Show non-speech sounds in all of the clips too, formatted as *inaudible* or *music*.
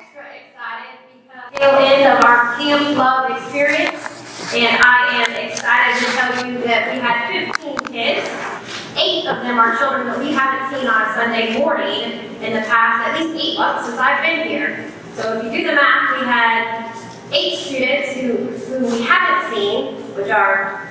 extra excited because tail end of our Camp Love experience, and I am excited to tell you that we had 15 kids. Eight of them are children that we haven't seen on a Sunday morning in the past at least eight months since I've been here. So if you do the math, we had eight students who, who we haven't seen, which are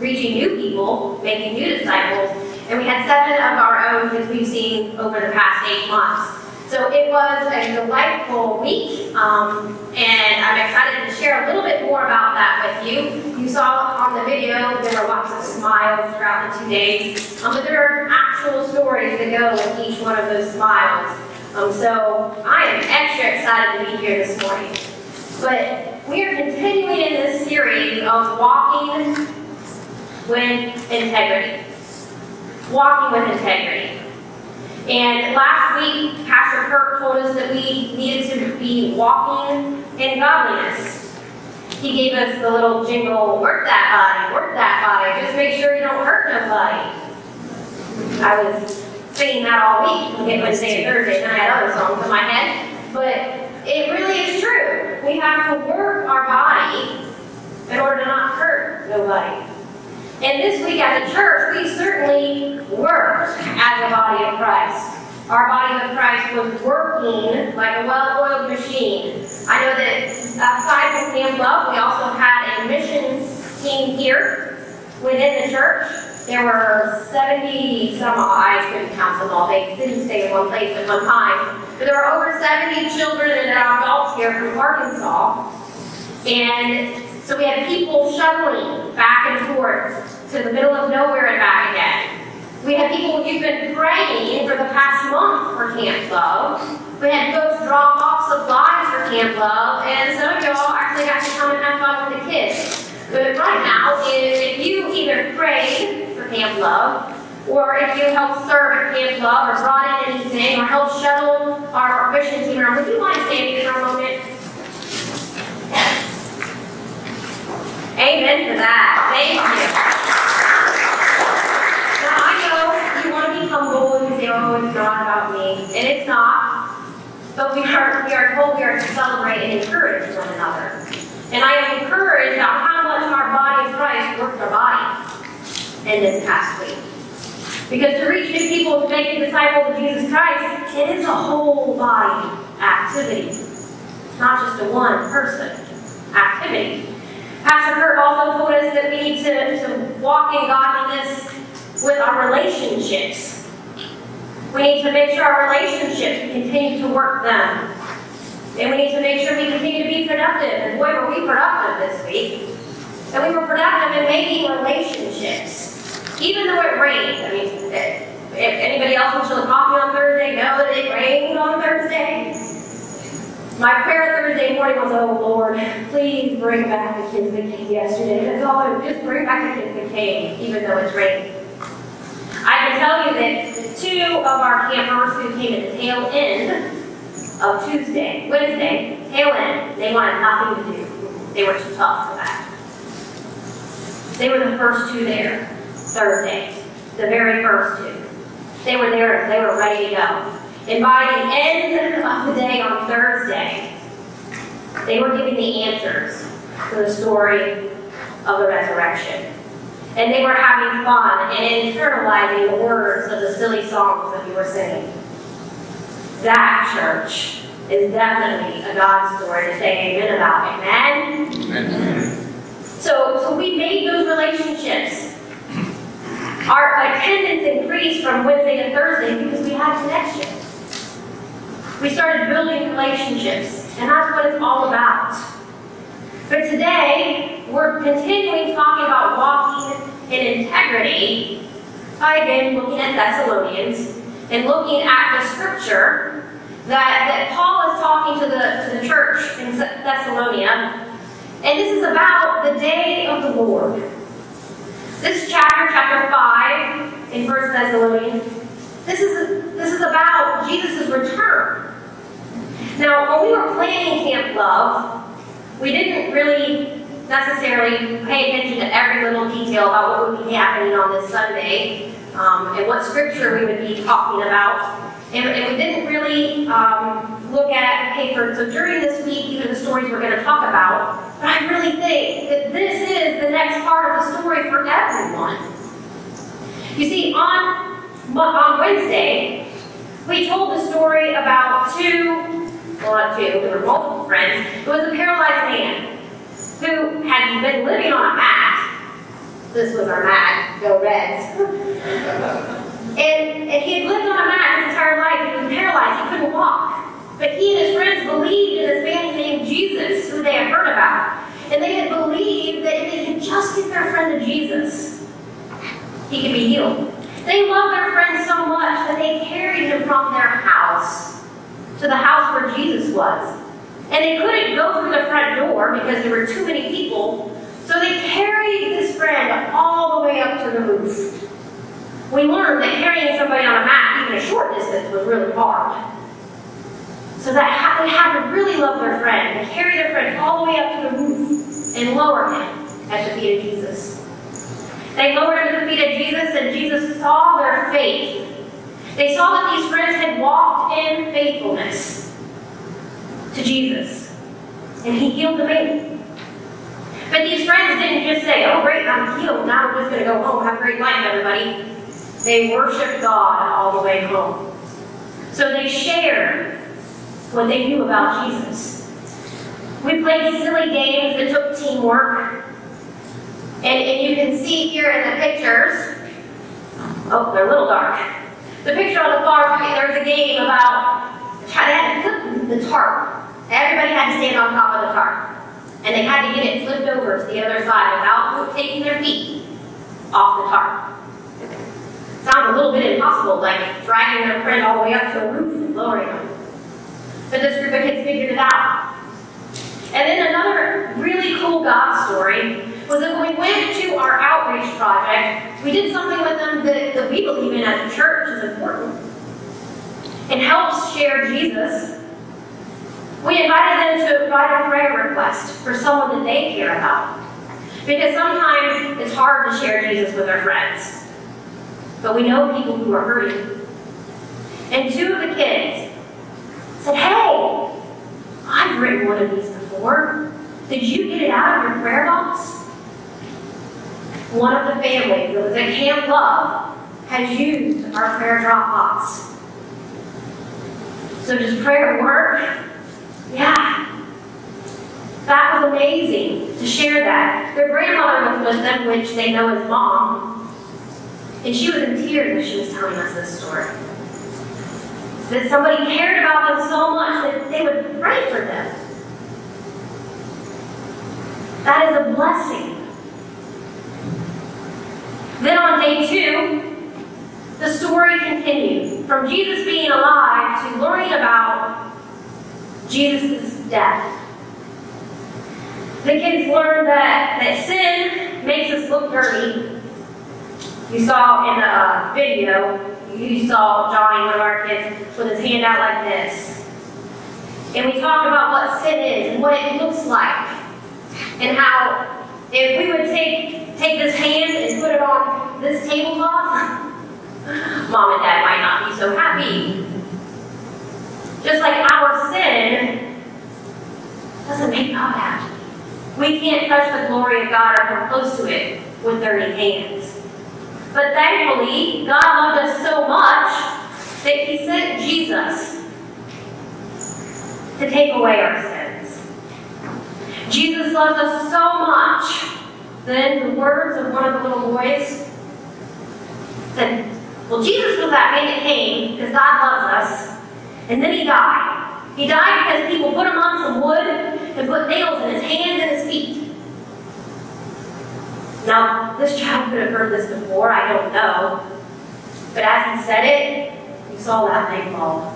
reaching new people, making new disciples, and we had seven of our own that we've seen over the past eight months. So it was a delightful week, um, and I'm excited to share a little bit more about that with you. You saw on the video there were lots of smiles throughout the two days, um, but there are actual stories that go with each one of those smiles. Um, so I am extra excited to be here this morning. But we are continuing in this series of walking with integrity. Walking with integrity. And last week, Pastor Kirk told us that we needed to be walking in godliness. He gave us the little jingle, work that body, work that body, just make sure you don't hurt nobody. I was singing that all week, it Wednesday and Thursday, and I had other songs in my head. But it really is true. We have to work our body in order to not hurt nobody. And this week at the church, we certainly worked as a body of Christ. Our body of Christ was working like a well-oiled machine. I know that aside from Camp Love, we also had a missions team here within the church. There were 70 some I couldn't count them all. They didn't stay in one place at one time. But there were over 70 children and adults here from Arkansas. And so we had people shuttling back and forth to the middle of nowhere and back again. We had people who've been praying for the past month for Camp Love. We had folks drop off supplies for Camp Love, and some of y'all actually got to come and have fun with the kids. But right now, if you either prayed for Camp Love, or if you helped serve at Camp Love, or brought in anything, or helped shuttle our mission team around, would you mind standing for a moment? Amen for that. Thank you. Now I know you want to be humble and say, "Oh, it's not about me," and it's not. But we are we are told we are to celebrate and encourage one another. And I am encouraged about how much our body of Christ worked our body in this past week. Because to reach new people, to make disciples of Jesus Christ, it is a whole body activity. Not just a one person activity. Pastor Kurt also told us that we need to, to walk in godliness with our relationships. We need to make sure our relationships, continue to work them. And we need to make sure we continue to be productive. And boy, were we productive this week. And we were productive in making relationships. Even though it rained. I mean, if anybody else went to the coffee on Thursday, know that it rained on Thursday. My prayer Thursday morning was, oh Lord, please bring back the kids that came yesterday. That's all I just bring back the kids that came, even though it's raining. I can tell you that two of our campers who came at the tail end of Tuesday, Wednesday, tail end, they wanted nothing to do. They were too tough for that. They were the first two there, Thursday, the very first two. They were there, they were ready to go. And by the end of the day on Thursday, they were giving the answers to the story of the resurrection. And they were having fun and internalizing the words of the silly songs that we were singing. That church is definitely a God story to say amen about. Amen? Amen. So, so we made those relationships. Our attendance increased from Wednesday to Thursday because we had connection. We started building relationships, and that's what it's all about. But today, we're continuing talking about walking in integrity by again looking at Thessalonians and looking at the scripture that, that Paul is talking to the, to the church in Thessalonia. And this is about the day of the Lord. This chapter, chapter 5 in 1 Thessalonians, this is, this is about Jesus' return. Now, when we were planning Camp Love, we didn't really necessarily pay attention to every little detail about what would be happening on this Sunday um, and what scripture we would be talking about. And, and we didn't really um, look at, okay, for, so during this week, these are the stories we're going to talk about. But I really think that this is the next part of the story for everyone. You see, on, on Wednesday, we told the story about two, well, not two, there were multiple friends. It was a paralyzed man who had been living on a mat. This was our mat, go Reds. And, and he had lived on a mat his entire life. He was paralyzed. He couldn't walk. But he and his friends believed in this man named Jesus, who they had heard about. And they had believed that if they could just get their friend to Jesus, he could be healed. They loved their friend so much that they carried him from their house to the house where Jesus was. And they couldn't go through the front door because there were too many people. So they carried this friend all the way up to the roof we learned that carrying somebody on a mat, even a short distance, was really hard. So that they had to really love their friend, and carry their friend all the way up to the roof and lower him at the feet of Jesus. They lowered him at the feet of Jesus, and Jesus saw their faith. They saw that these friends had walked in faithfulness to Jesus, and he healed the man. But these friends didn't just say, Oh, great, I'm healed. Now I'm just going to go home. Have a great life, everybody. They worshiped God all the way home. So they shared what they knew about Jesus. We played silly games that took teamwork. And, and you can see here in the pictures, oh, they're a little dark. The picture on the far right, there's a game about had to flip the tarp. Everybody had to stand on top of the tarp. And they had to get it flipped over to the other side without taking their feet off the tarp sounds a little bit impossible, like dragging their friend all the way up to the roof and lowering them. But this group of kids figured it out. And then another really cool God story was that when we went to our outreach project, we did something with them that, that we believe in as a church is important. It helps share Jesus. We invited them to write a prayer request for someone that they care about. Because sometimes it's hard to share Jesus with our friends. But we know people who are hurting. And two of the kids said, Hey, I've written one of these before. Did you get it out of your prayer box? One of the families that was at Camp Love has used our prayer drop box. So does prayer work? Yeah. That was amazing to share that. Their grandmother was with them, which they know as mom, and she was in tears when she was telling us this story. That somebody cared about them so much that they would pray for them. That is a blessing. Then on day two, the story continued from Jesus being alive to learning about Jesus' death. The kids learned that, that sin makes us look dirty you saw in the uh, video, you saw Johnny, one of our kids, with his hand out like this. And we talked about what sin is and what it looks like. And how if we would take, take this hand and put it on this tablecloth, *laughs* mom and dad might not be so happy. Just like our sin doesn't make God happy. We can't touch the glory of God or come close to it with dirty hands. But thankfully, God loved us so much that He sent Jesus to take away our sins. Jesus loves us so much that in the words of one of the little boys said, Well, Jesus was that man that came because God loves us, and then He died. He died because people put him on some wood and put nails in his hands and his feet. Now, this child could have heard this before, I don't know. But as he said it, he saw that thing fall.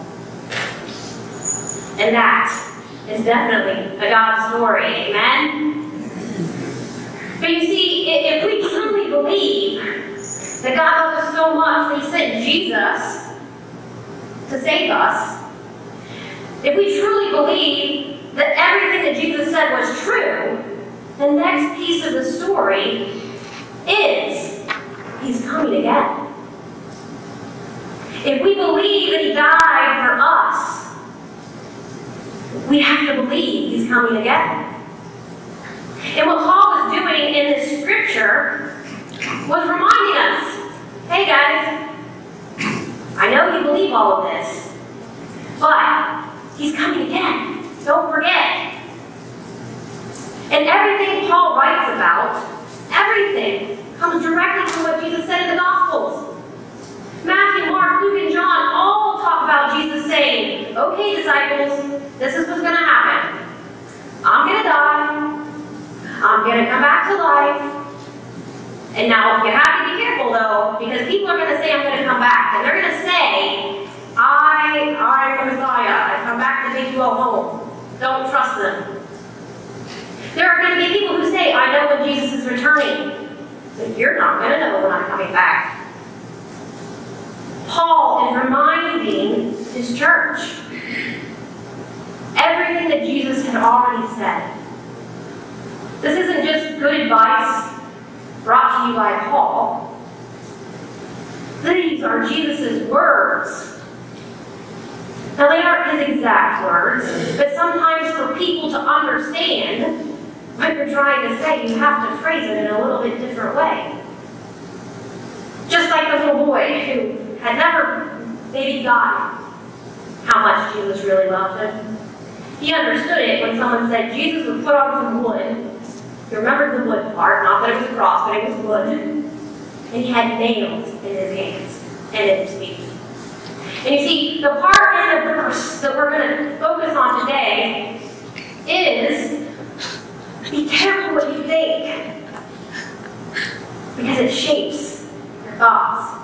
And that is definitely a God story. Amen? But you see, if we truly believe that God loves us so much that he sent Jesus to save us, if we truly believe that everything that Jesus said was true, the next piece of the story is He's coming again. If we believe that He died for us, we have to believe He's coming again. And what Paul was doing in this scripture was reminding us hey guys, I know you believe all of this, but He's coming again. Don't forget. And everything Paul writes about, everything, comes directly from what Jesus said in the Gospels. Matthew, Mark, Luke, and John all talk about Jesus saying, Okay, disciples, this is what's going to happen. I'm going to die. I'm going to come back to life. And now you have to be careful though, because people are going to say I'm going to come back. And they're going to say, I, I'm the Messiah. I've come back to take you all home. Don't trust them. There are going to be people who say, I know when Jesus is returning. But you're not going to know when I'm coming back. Paul is reminding his church everything that Jesus had already said. This isn't just good advice brought to you by Paul. These are Jesus' words. Now, they aren't his exact words, but sometimes for people to understand what you're trying to say, you have to phrase it in a little bit different way. Just like the little boy who had never maybe got how much Jesus really loved him. He understood it when someone said Jesus would put on some wood. He remembered the wood part, not that it was a cross, but it was wood. And he had nails in his hands and in his feet. And you see, the part in the verse that we're going to focus on today is be careful what you think because it shapes your thoughts.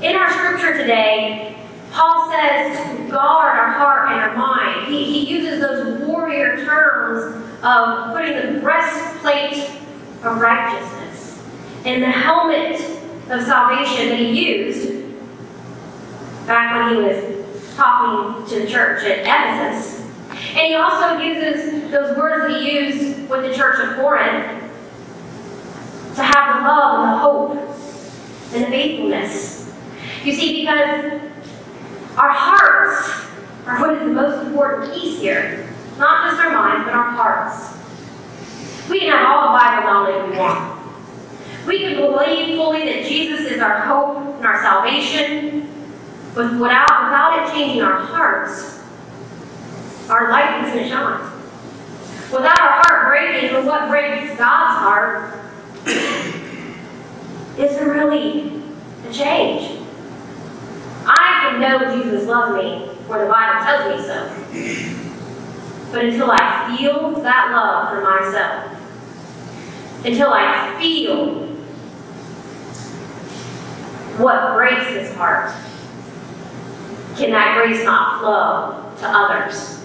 In our scripture today, Paul says to guard our heart and our mind. He, he uses those warrior terms of putting the breastplate of righteousness and the helmet of salvation that he used back when he was talking to the church at Ephesus. And he also uses those words that he used with the church of Corinth to have the love and the hope and the faithfulness. You see, because our hearts are what is the most important piece here. Not just our minds, but our hearts. We can have all the Bible knowledge we want. We can believe fully that Jesus is our hope and our salvation, but without, without it changing our hearts, our light isn't shine. Without our heart breaking, for what breaks God's heart *coughs* isn't really a change. I can know Jesus loves me, for the Bible tells me so. But until I feel that love for myself, until I feel what breaks his heart, can that grace not flow to others?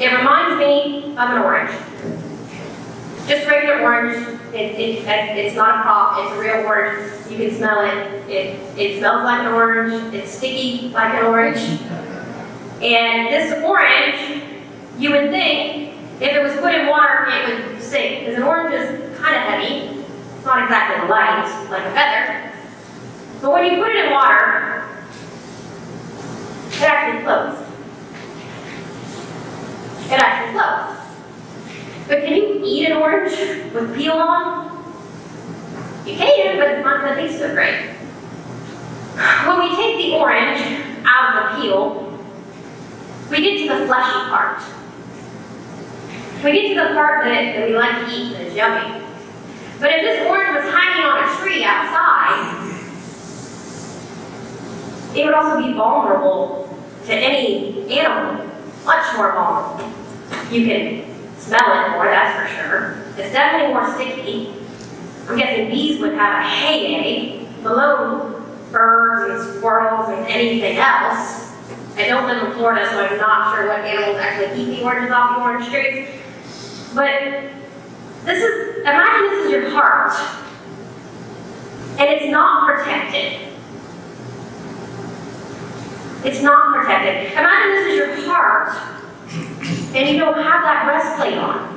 It reminds me of an orange. Just regular orange. It, it, it's not a prop, it's a real orange. You can smell it. It, it smells like an orange, it's sticky like an orange. And this orange, you would think if it was put in water, it would sink. Because an orange is kind of heavy. It's not exactly light, like a feather. But when you put it in water, it actually floats. It actually floats. But can you eat an orange with peel on? You can, but it's not going to taste so great. When we take the orange out of the peel, we get to the fleshy part. We get to the part that, that we like to eat and is yummy. But if this orange was hanging on a tree outside, it would also be vulnerable to any animal, much more vulnerable. You can smell it more, that's for sure. It's definitely more sticky. I'm guessing bees would have a heyday, below birds and squirrels and anything else. I don't live in Florida, so I'm not sure what animals actually eat the oranges off the orange trees. But this is, imagine this is your heart, and it's not protected. It's not protected. Imagine this is your heart, and you don't have that breastplate on.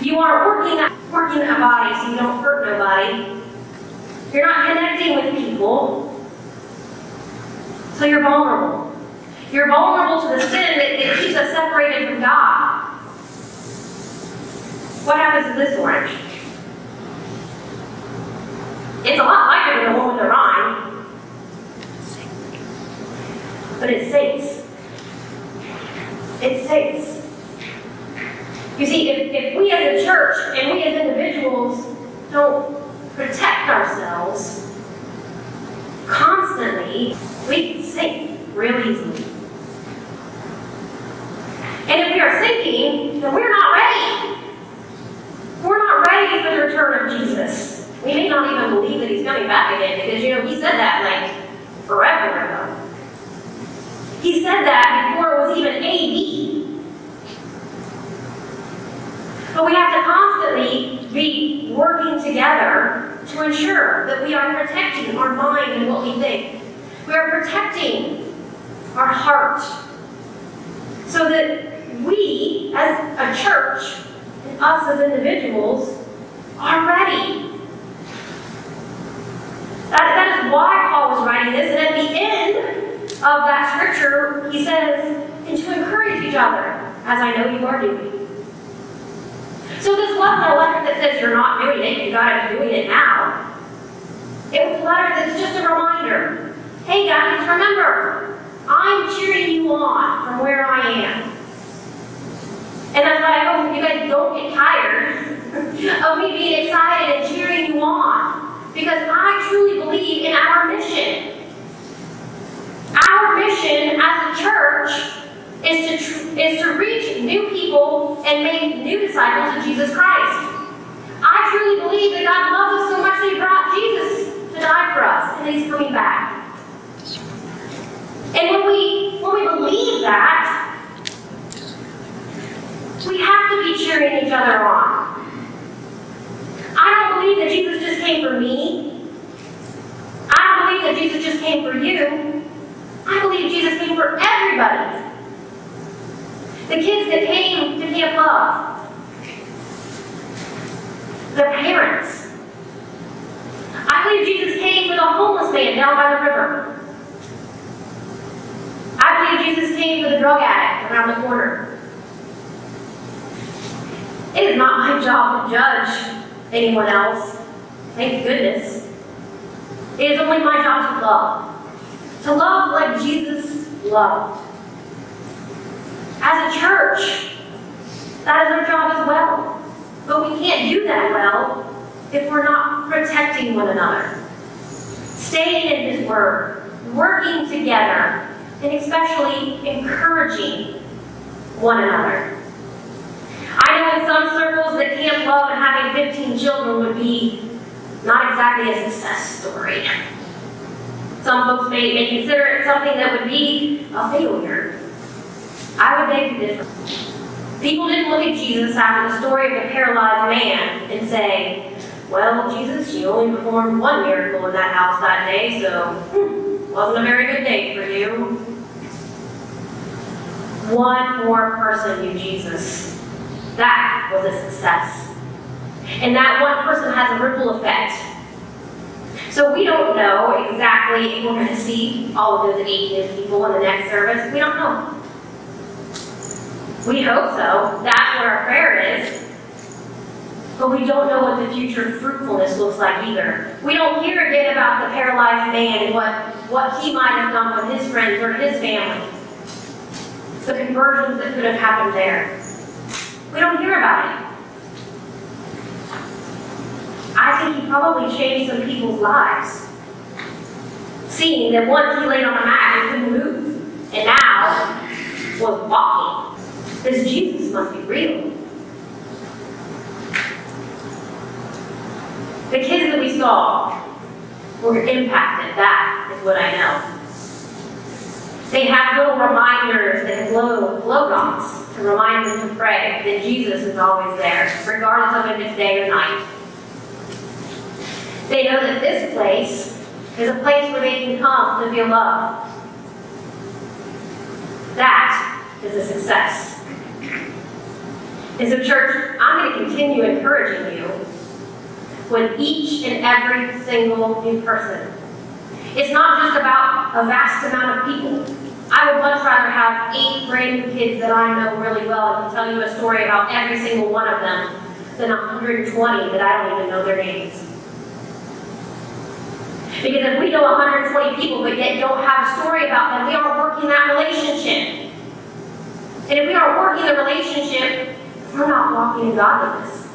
You aren't working working a body so you don't hurt nobody. You're not connecting with people. So you're vulnerable. You're vulnerable to the sin that, that keeps us separated from God. What happens to this orange? It's a lot lighter than the one with the rind. But it sinks. It sinks. You see, if, if we as a church and we as individuals don't protect ourselves constantly, we can sink real easily. And if we are sinking, then we're not ready. We're not ready for the return of Jesus. We may not even believe that he's coming back again because, you know, he said that like forever. He said that before it was even AD. But we have to constantly be working together to ensure that we are protecting our mind and what we think. We are protecting our heart so that we, as a church, and us as individuals, are ready. That, that is why Paul was writing this, and at the end of that he says, and to encourage each other, as I know you are doing. So this wasn't a letter that says you're not doing it, you gotta be doing it now. It was a letter that's just a reminder. Hey guys, remember, I'm cheering you on from where I am. And that's why I hope you guys don't get tired *laughs* of me being excited and cheering you on. Because I truly believe in our mission. Our mission as a church is to, is to reach new people and make new disciples of Jesus Christ. I truly believe that God loves us so much that He brought Jesus to die for us, and He's coming back. And when we when we believe that, we have to be cheering each other on. I don't believe that Jesus just came for me. I don't believe that Jesus just came for you. I believe Jesus came for everybody. The kids that came to Camp Love. The parents. I believe Jesus came for the homeless man down by the river. I believe Jesus came for the drug addict around the corner. It is not my job to judge anyone else. Thank goodness. It is only my job to love. To love like Jesus loved. As a church, that is our job as well. But we can't do that well if we're not protecting one another. Staying in His Word, working together, and especially encouraging one another. I know in some circles that Camp Love and having 15 children would be not exactly a success story. Some folks may, may consider it something that would be a failure. I would beg to differ. People didn't look at Jesus after the story of the paralyzed man and say, Well, Jesus, you only performed one miracle in that house that day, so hmm, wasn't a very good day for you. One more person knew Jesus. That was a success. And that one person has a ripple effect. So we don't know exactly if we're going to see all of those 18 people in the next service. We don't know. We hope so. That's what our prayer is. But we don't know what the future fruitfulness looks like either. We don't hear again about the paralyzed man and what, what he might have done with his friends or his family. The conversions that could have happened there. We don't hear about it. I think he probably changed some people's lives. Seeing that once he laid on a mat, he couldn't move, and now was walking. This Jesus must be real. The kids that we saw were impacted. That is what I know. They have little reminders that glow, glow to remind them to pray that Jesus is always there, regardless of if it's day or night. They know that this place is a place where they can come to feel love. That is a success. And so, church, I'm going to continue encouraging you with each and every single new person. It's not just about a vast amount of people. I would much rather have eight brand new kids that I know really well and tell you a story about every single one of them than 120 that I don't even know their names. Because if we know 120 people but yet don't have a story about them, we aren't working that relationship. And if we aren't working the relationship, we're not walking in godliness.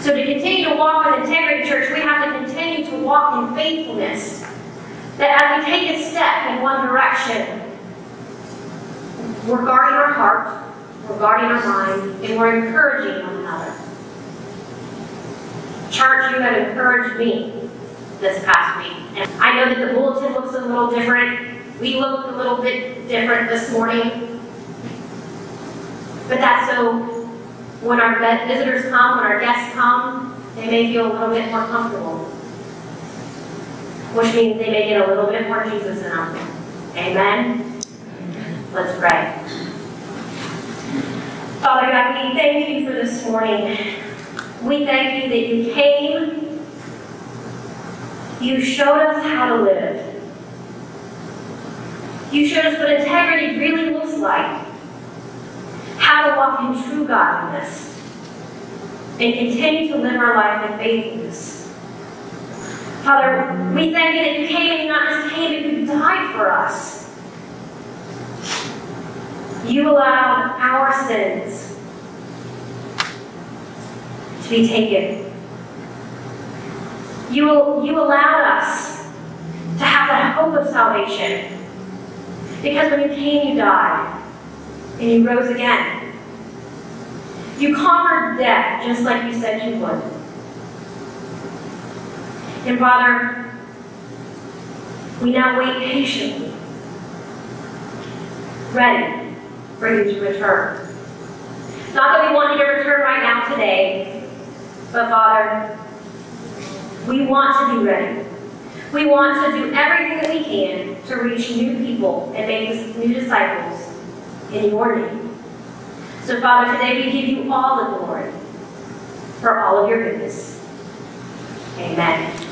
So to continue to walk with integrity, church, we have to continue to walk in faithfulness. That as we take a step in one direction, we're guarding our heart, we're guarding our mind, and we're encouraging one another. Church, you have encouraged me this past week. And I know that the bulletin looks a little different. We looked a little bit different this morning. But that's so when our visitors come, when our guests come, they may feel a little bit more comfortable. Which means they may get a little bit more Jesus in them. Amen? Let's pray. Father God, we thank you for this morning. We thank you that you came, you showed us how to live. You showed us what integrity really looks like, how to walk in true godliness, and continue to live our life in faithfulness. Father, we thank you that you came and you not just came, but you died for us. You allowed our sins to be taken. You, you allowed us to have that hope of salvation. Because when you came, you died. And you rose again. You conquered death just like you said you would. And Father, we now wait patiently, ready for you to return. Not that we want you to return right now today, but Father, we want to be ready. We want to do everything that we can to reach new people and make new disciples in your name. So, Father, today we give you all the glory for all of your goodness. Amen.